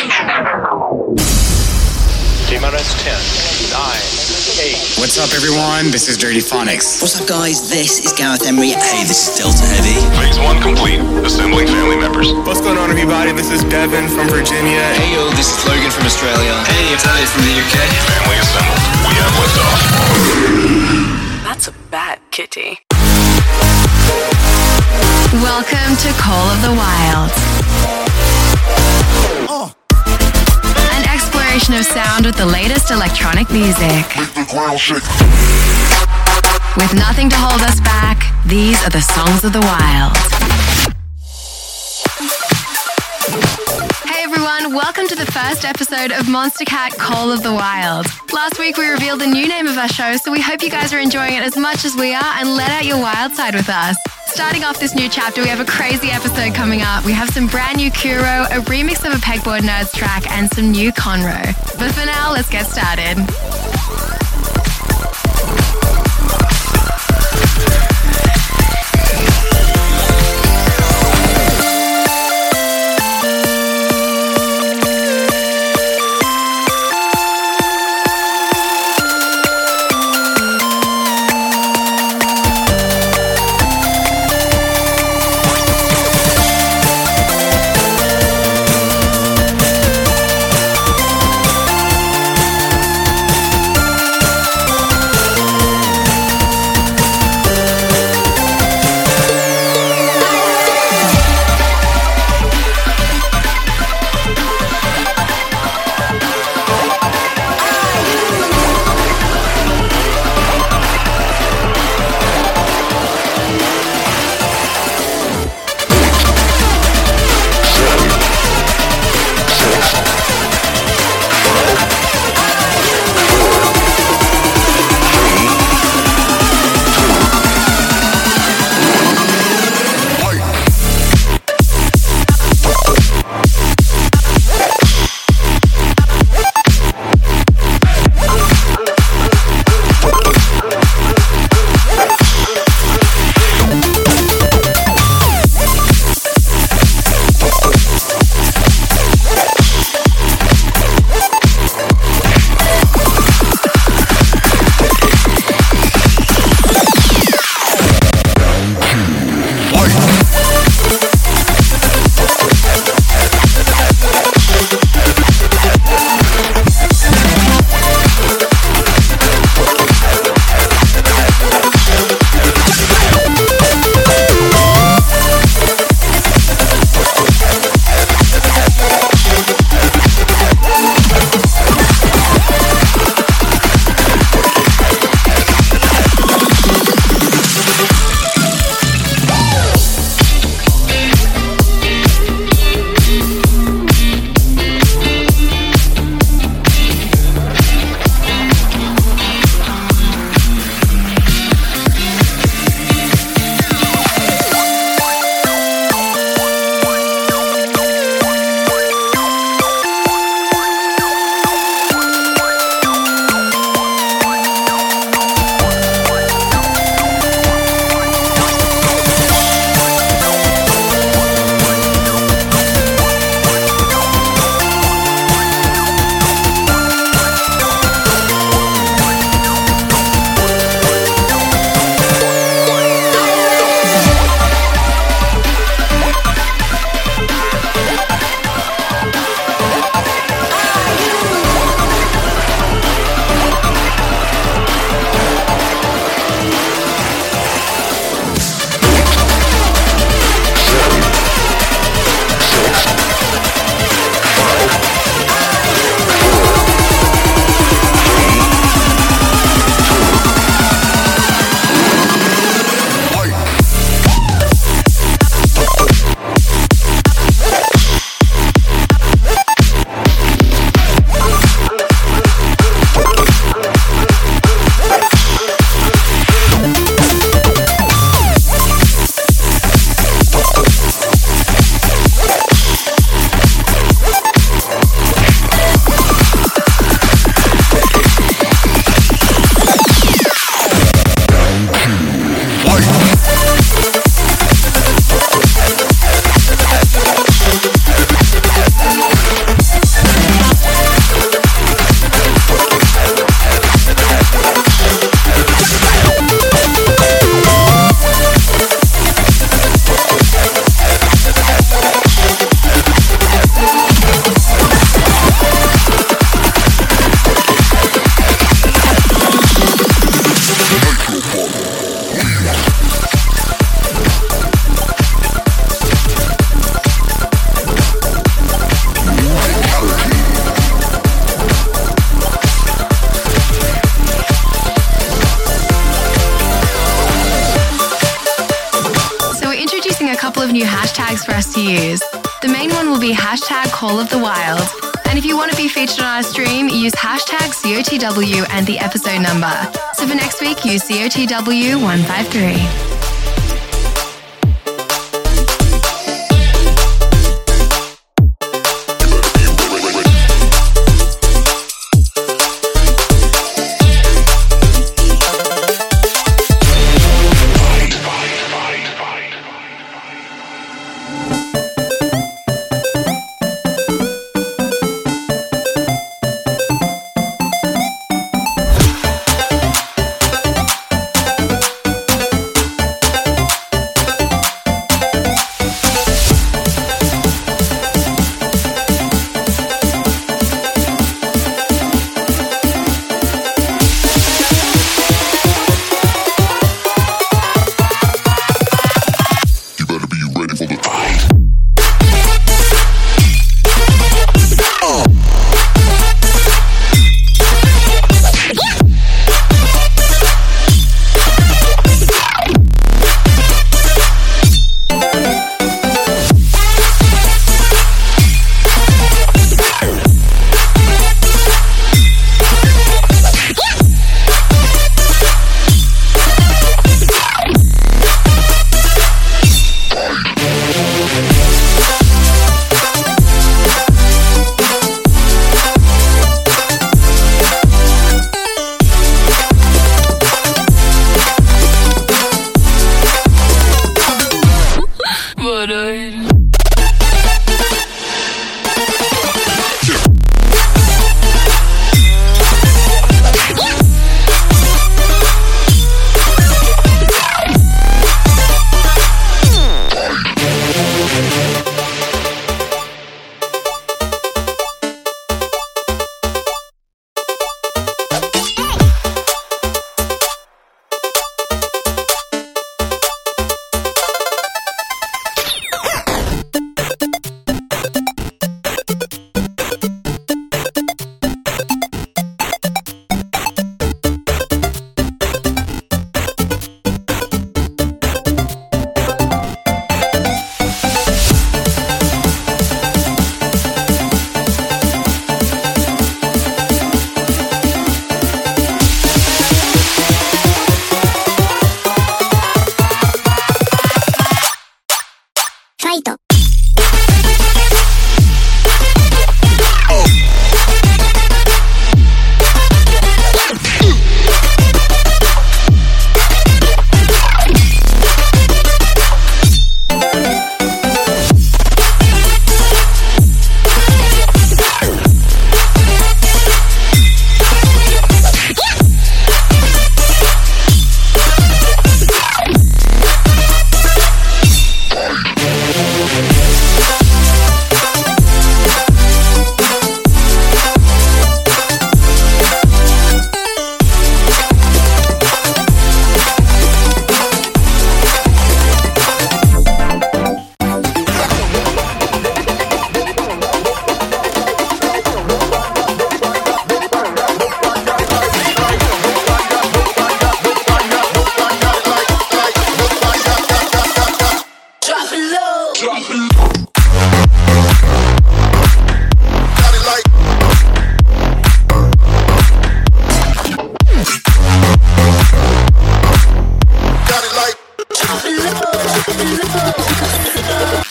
T-minus 10, 9, 8. What's up, everyone? This is Dirty Phonics. What's up, guys? This is Gareth Emery. Hey, this is Delta Heavy. Phase one complete. Assembling family members. What's going on, everybody? This is Devin from Virginia. Hey, yo, this is Logan from Australia. Hey, it's Elliot from the UK. Family assembled. We have liftoff. That's a bad kitty. Welcome to Call of the Wild. An exploration of sound with the latest electronic music. With nothing to hold us back, these are the songs of the wild. Hey everyone, welcome to the first episode of Monstercat Call of the Wild. Last week we revealed the new name of our show, so we hope you guys are enjoying it as much as we are and let out your wild side with us. Starting off this new chapter, we have a crazy episode coming up. We have some brand new Curo, a remix of a Pegboard Nerds track, and some new Conro. But for now, let's get started. use hashtag COTW and the episode number. So for next week, use COTW 153. love, love, love.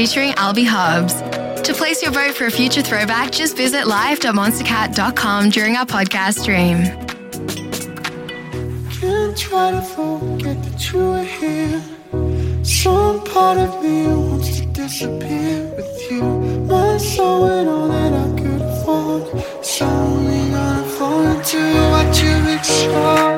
Featuring Albie Hobbs. To place your vote for a future throwback, just visit live.monstercat.com during our podcast stream. Can't try to forget that you were here. Some part of me wants to disappear with you. My soul and all that I could afford. So only gonna fall into what you.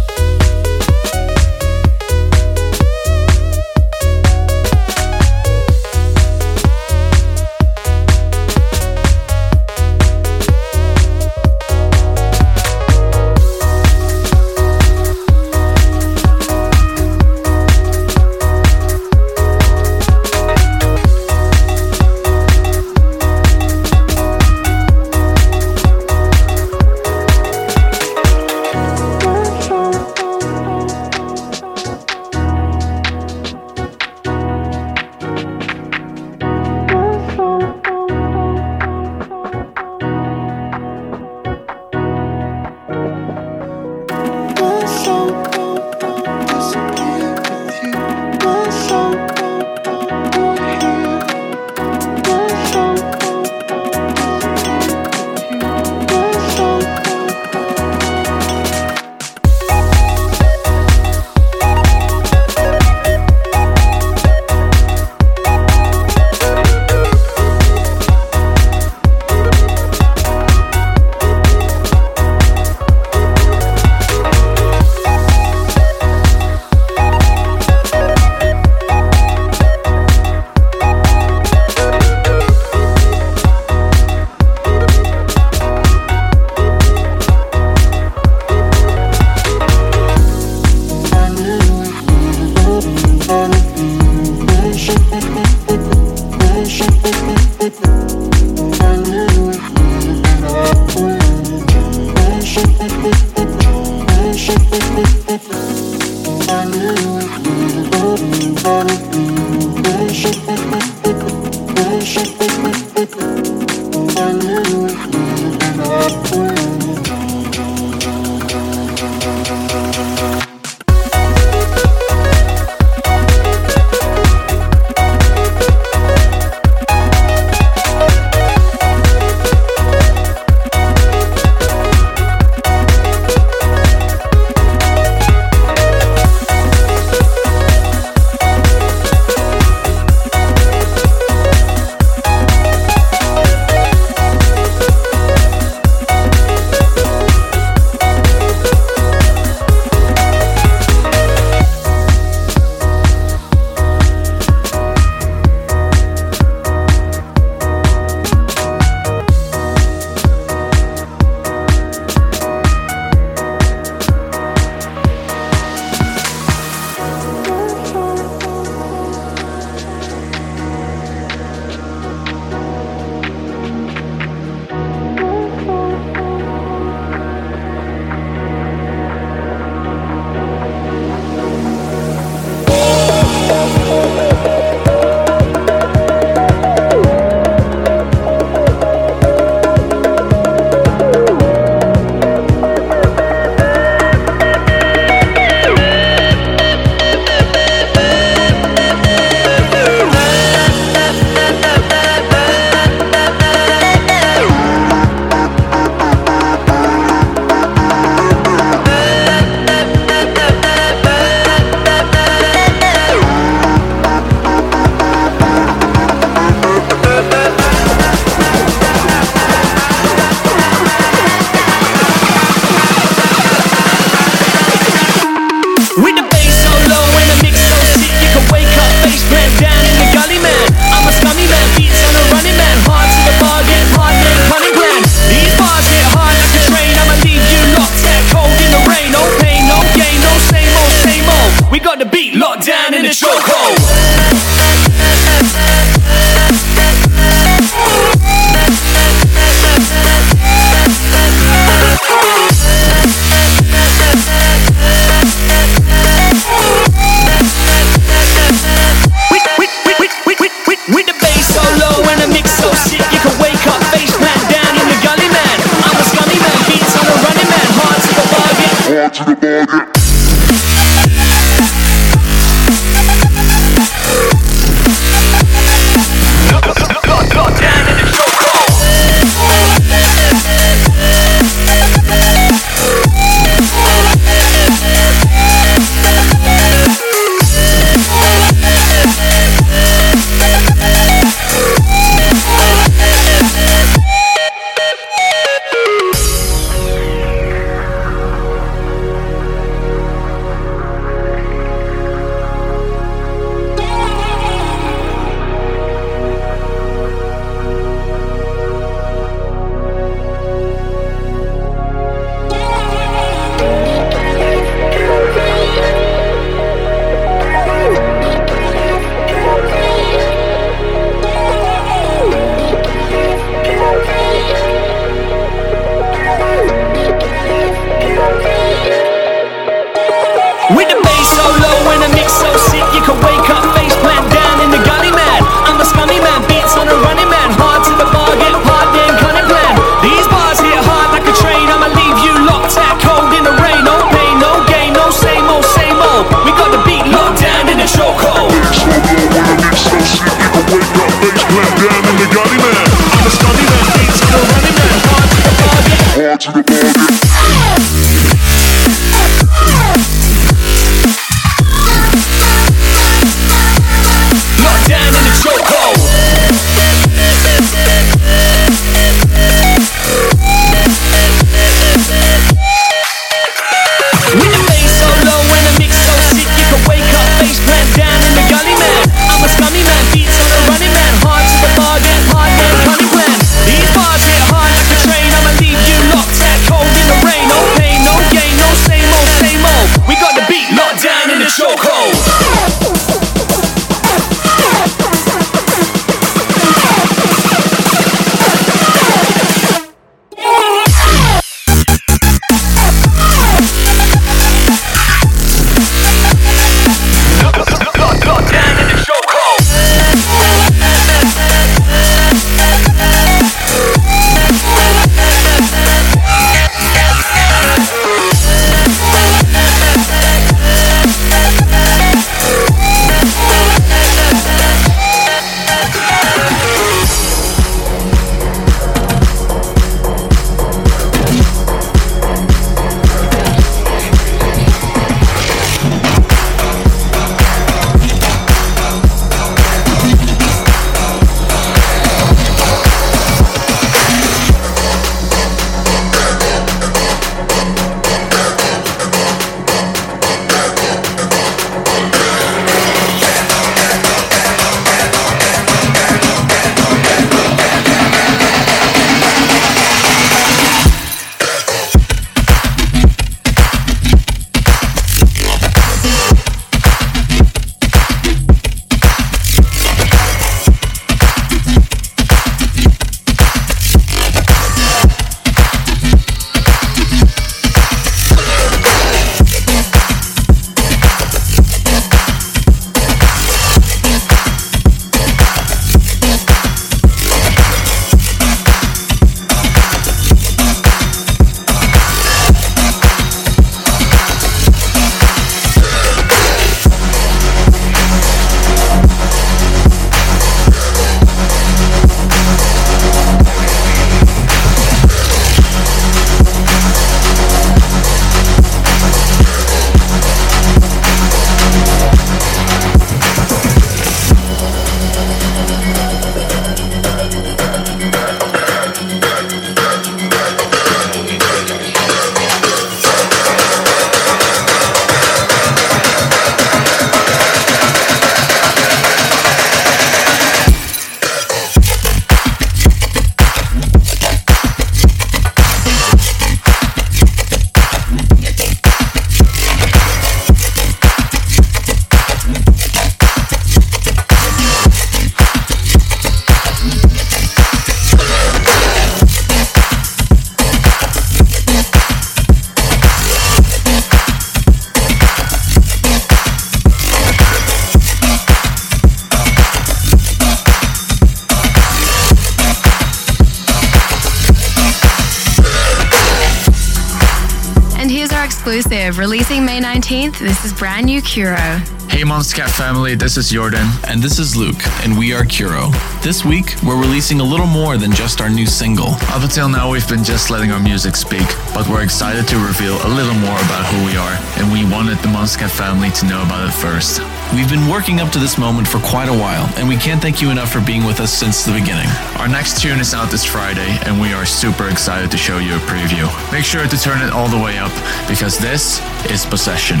Brand new Curo. Hey Monstercat family, this is Jordan. And this is Luke, and we are Curo. This week, we're releasing a little more than just our new single. Up until now, we've been just letting our music speak, but we're excited to reveal a little more about who we are, and we wanted the Monstercat family to know about it first. We've been working up to this moment for quite a while, and we can't thank you enough for being with us since the beginning. Our next tune is out this Friday, and we are super excited to show you a preview. Make sure to turn it all the way up, because this is Possession.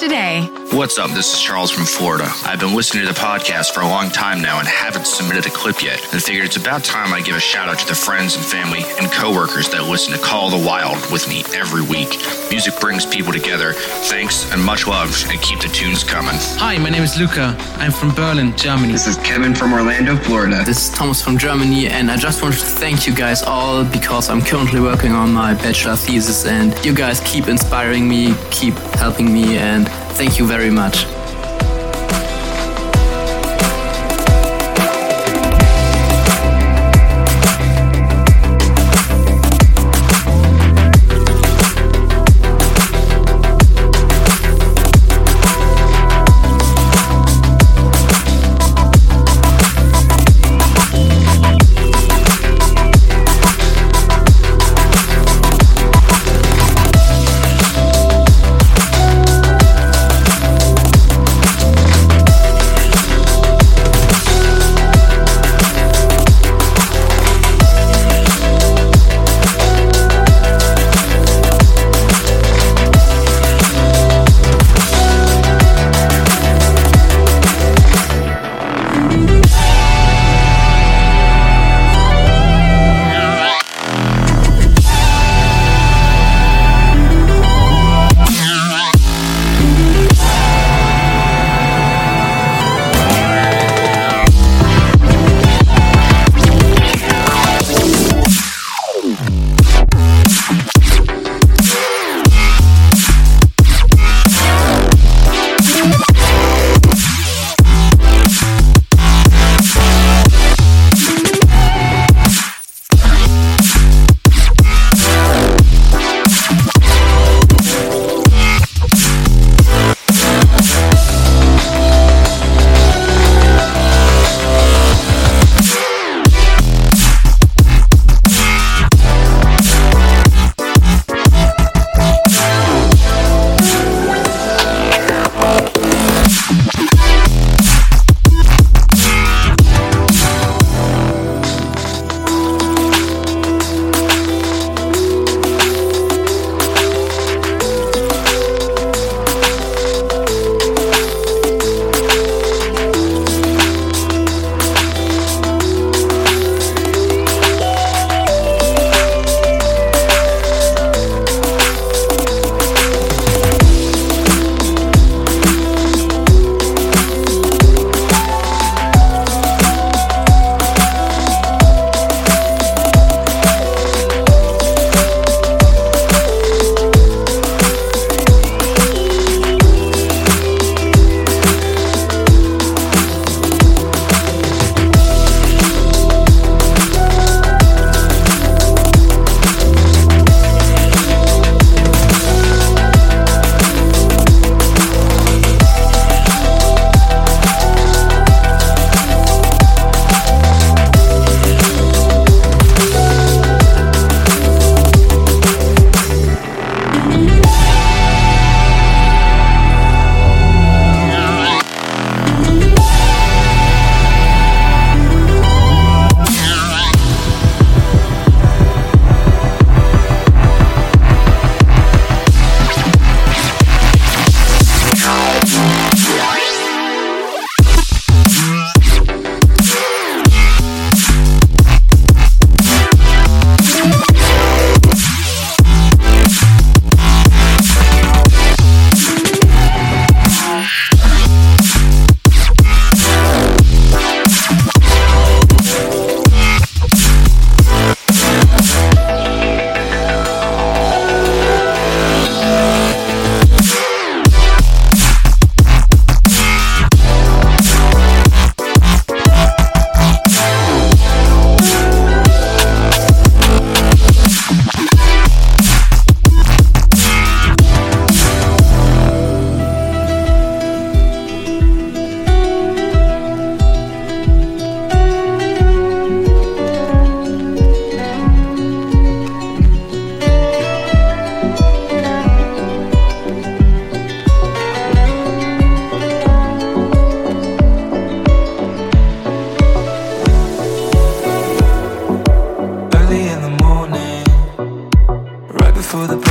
Today? What's up? This is Charles from Florida. I've been listening to the podcast for a long time now and haven't submitted a clip yet, and figured it's about time I give a shout out to the friends and family and coworkers that listen to Call the Wild with me every week. Music brings people together. Thanks and much love, and keep the tunes coming. Hi, my name is Luca. I'm from Berlin, Germany. This is Kevin from Orlando, Florida. This is Thomas from Germany, and I just wanted to thank you guys all because I'm currently working on my bachelor thesis, and you guys keep inspiring me, keep helping me, and thank you very much.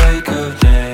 break of day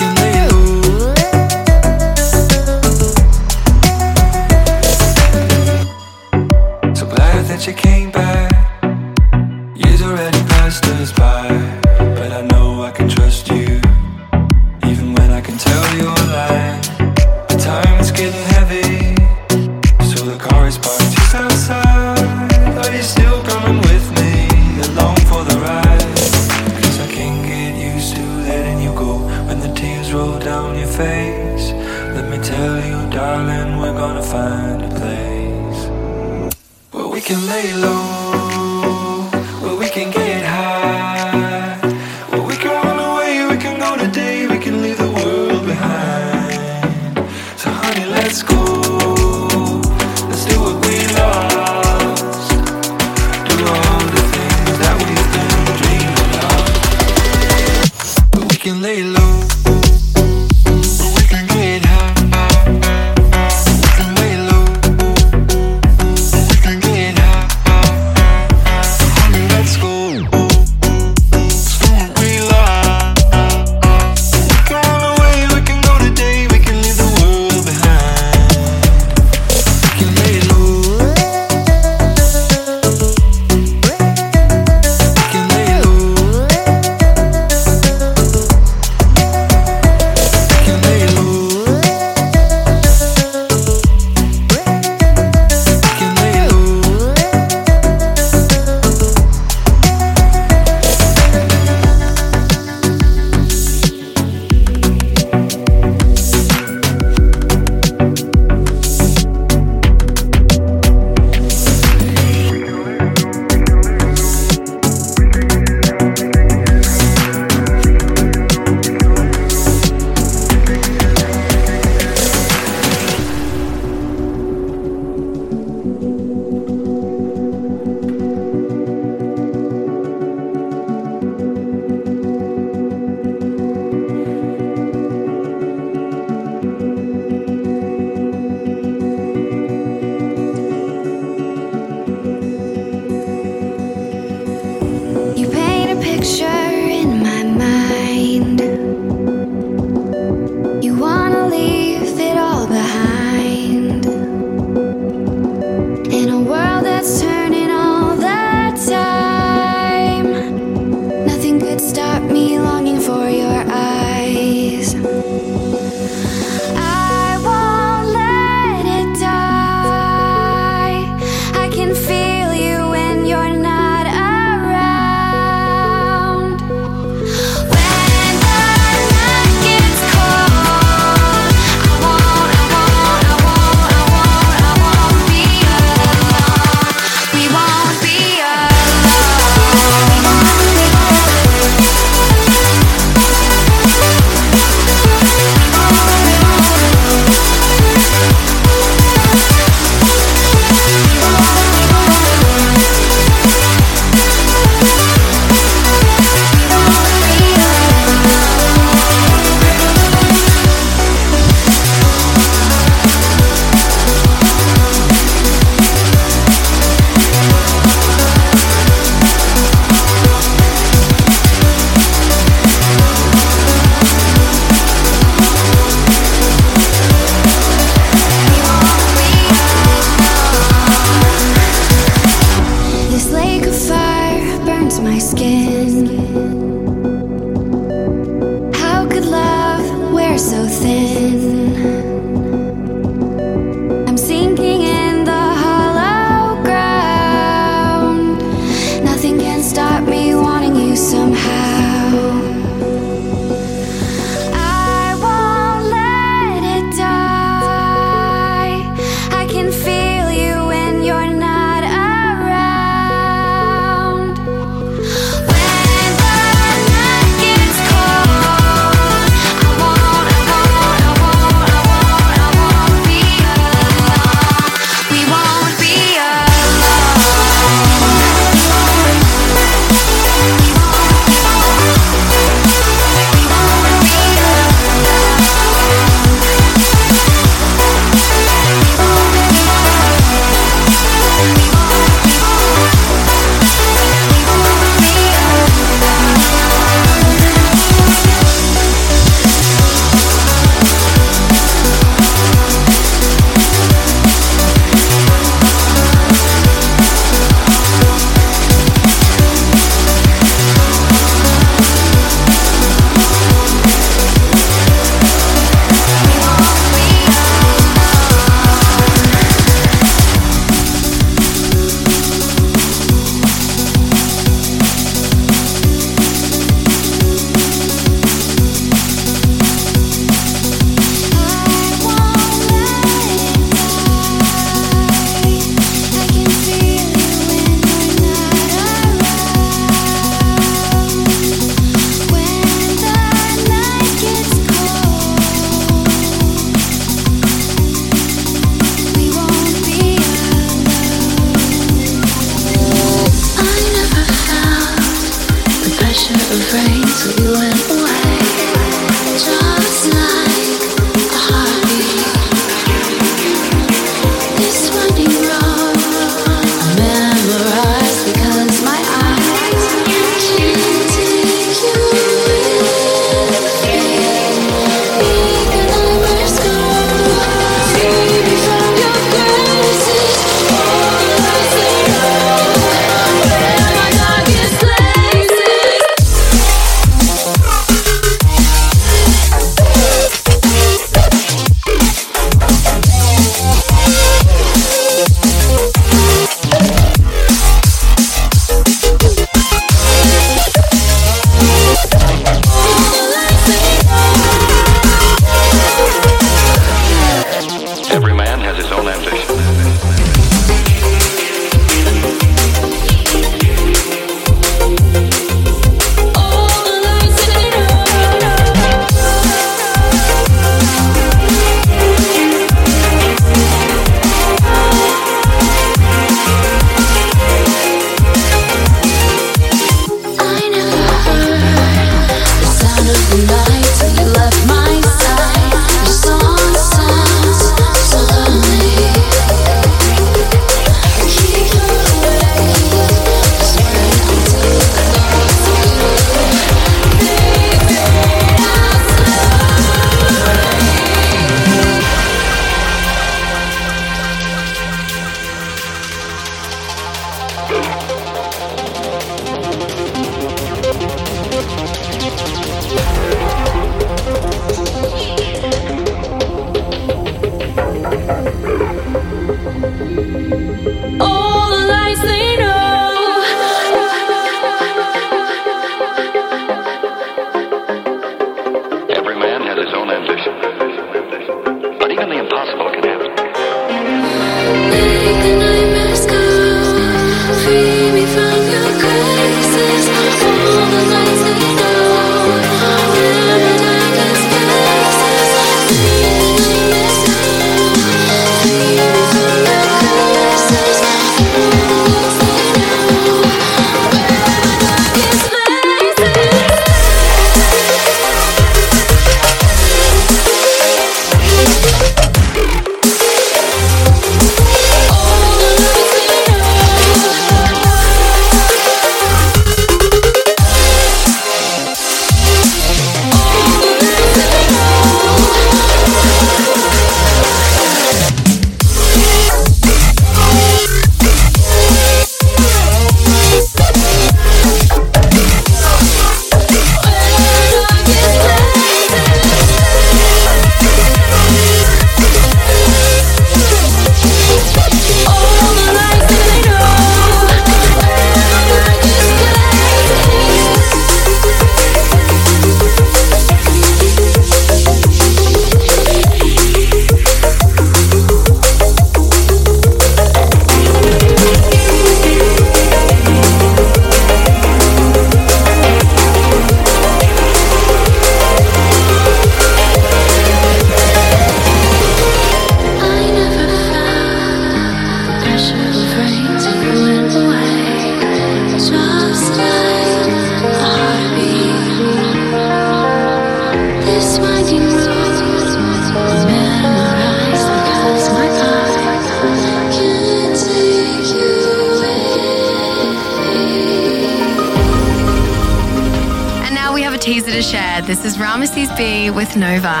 with Nova.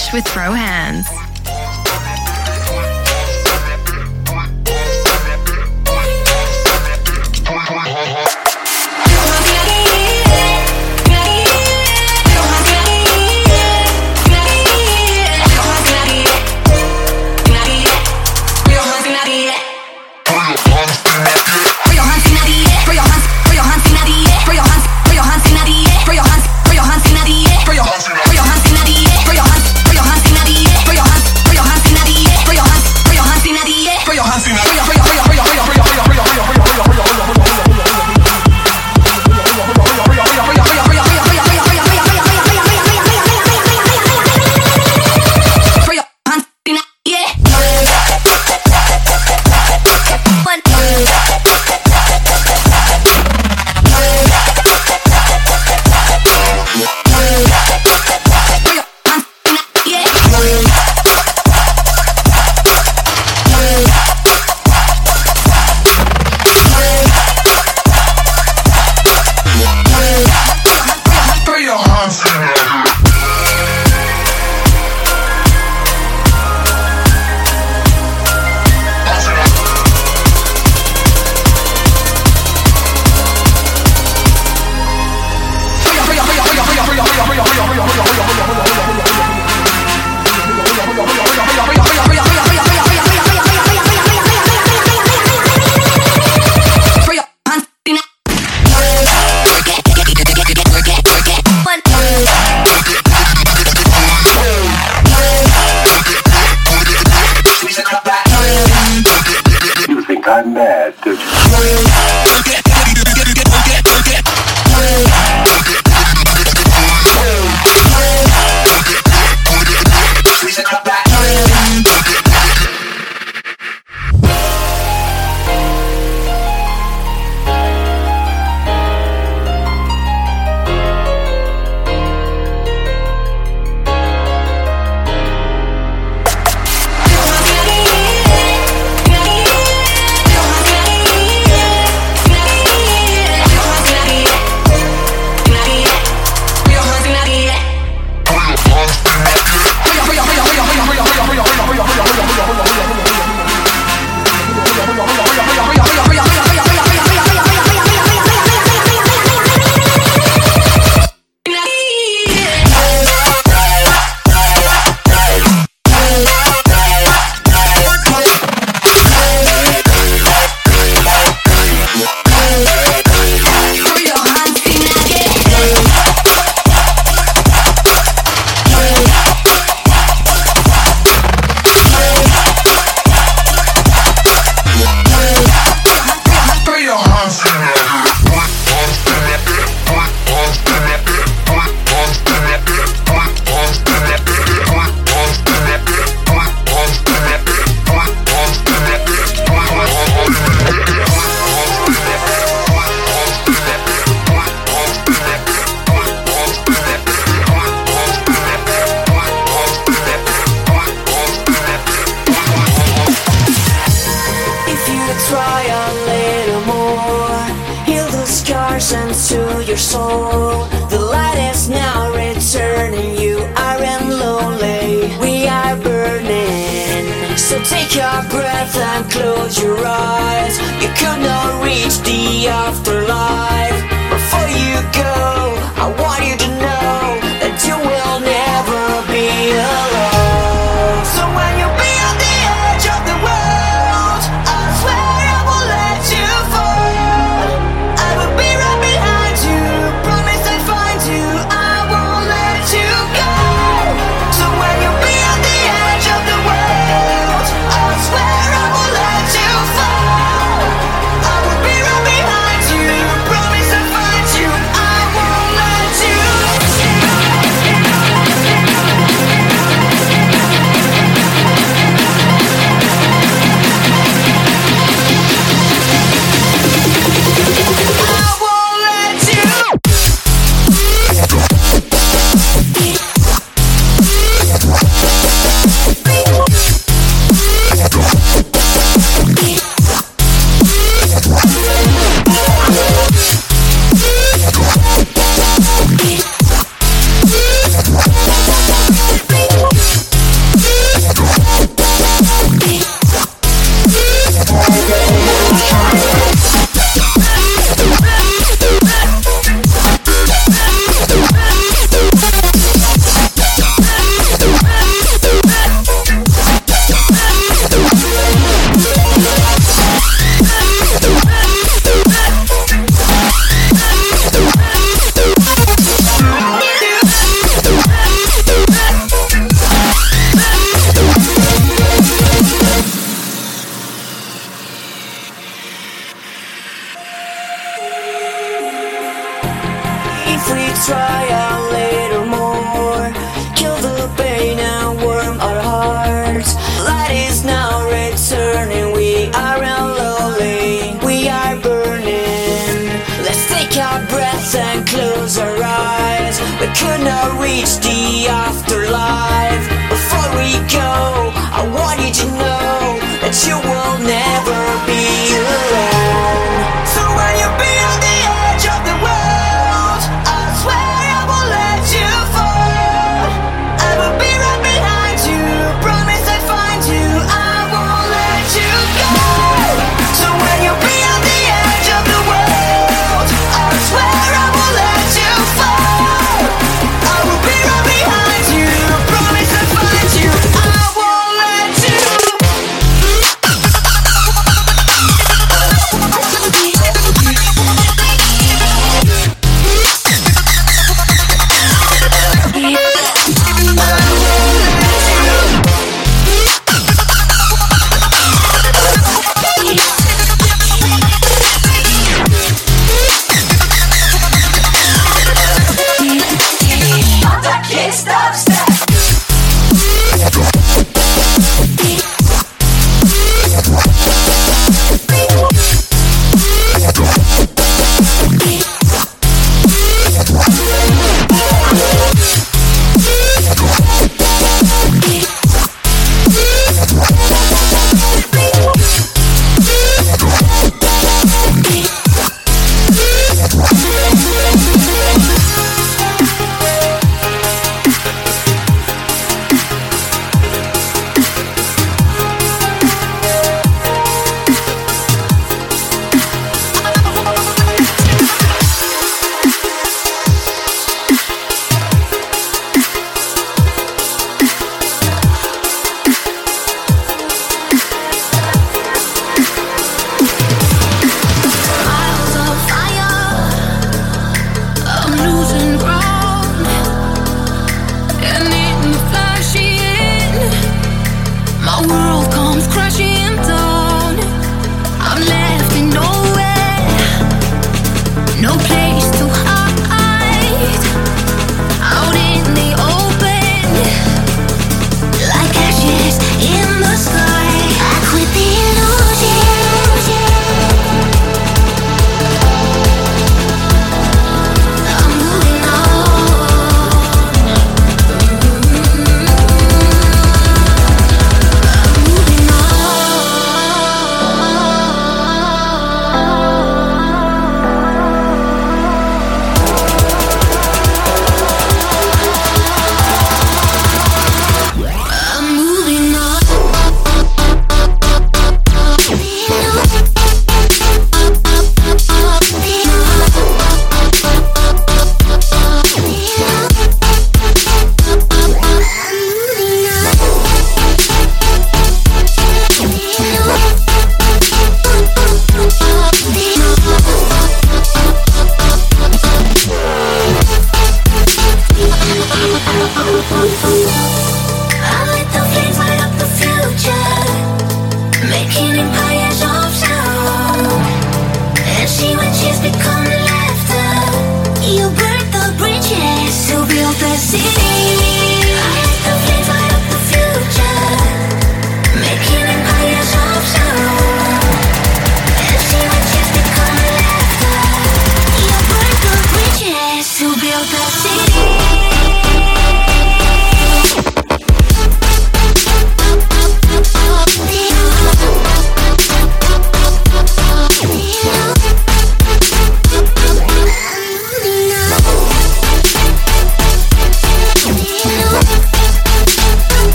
Here's with Throw Hands.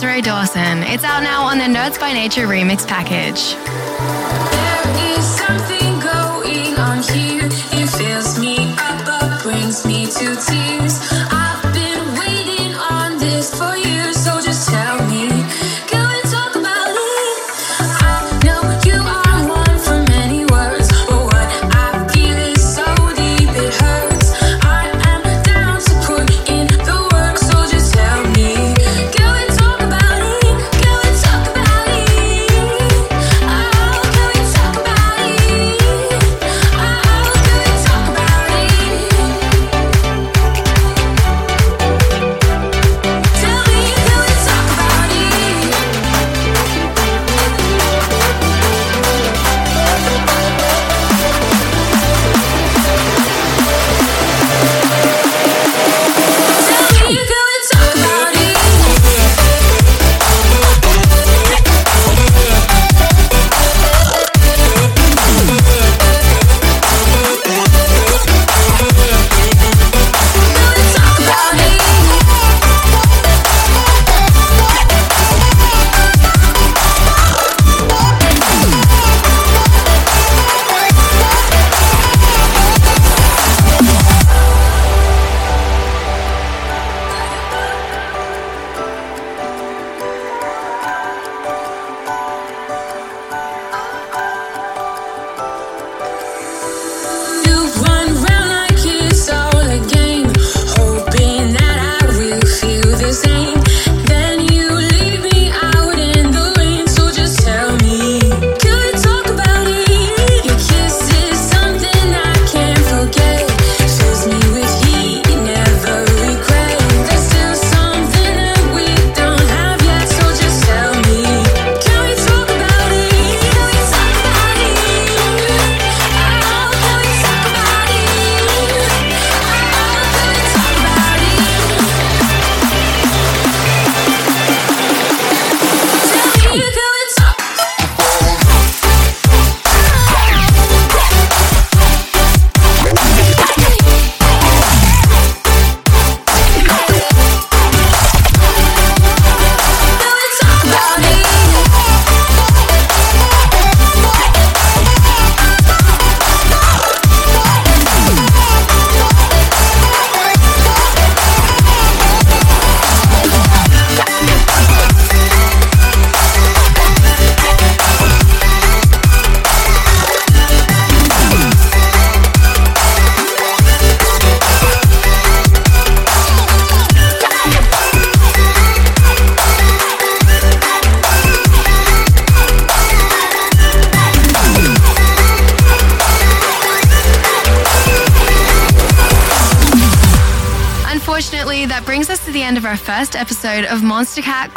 Desiree Dawson. It's out now on the Nerds by Nature Remix package.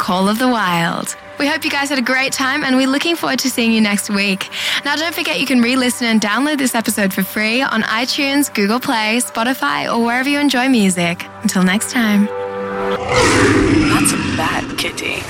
Call of the Wild. We hope you guys had a great time and we're looking forward to seeing you next week. Now, don't forget you can re listen and download this episode for free on iTunes, Google Play, Spotify, or wherever you enjoy music. Until next time. That's a bad kitty.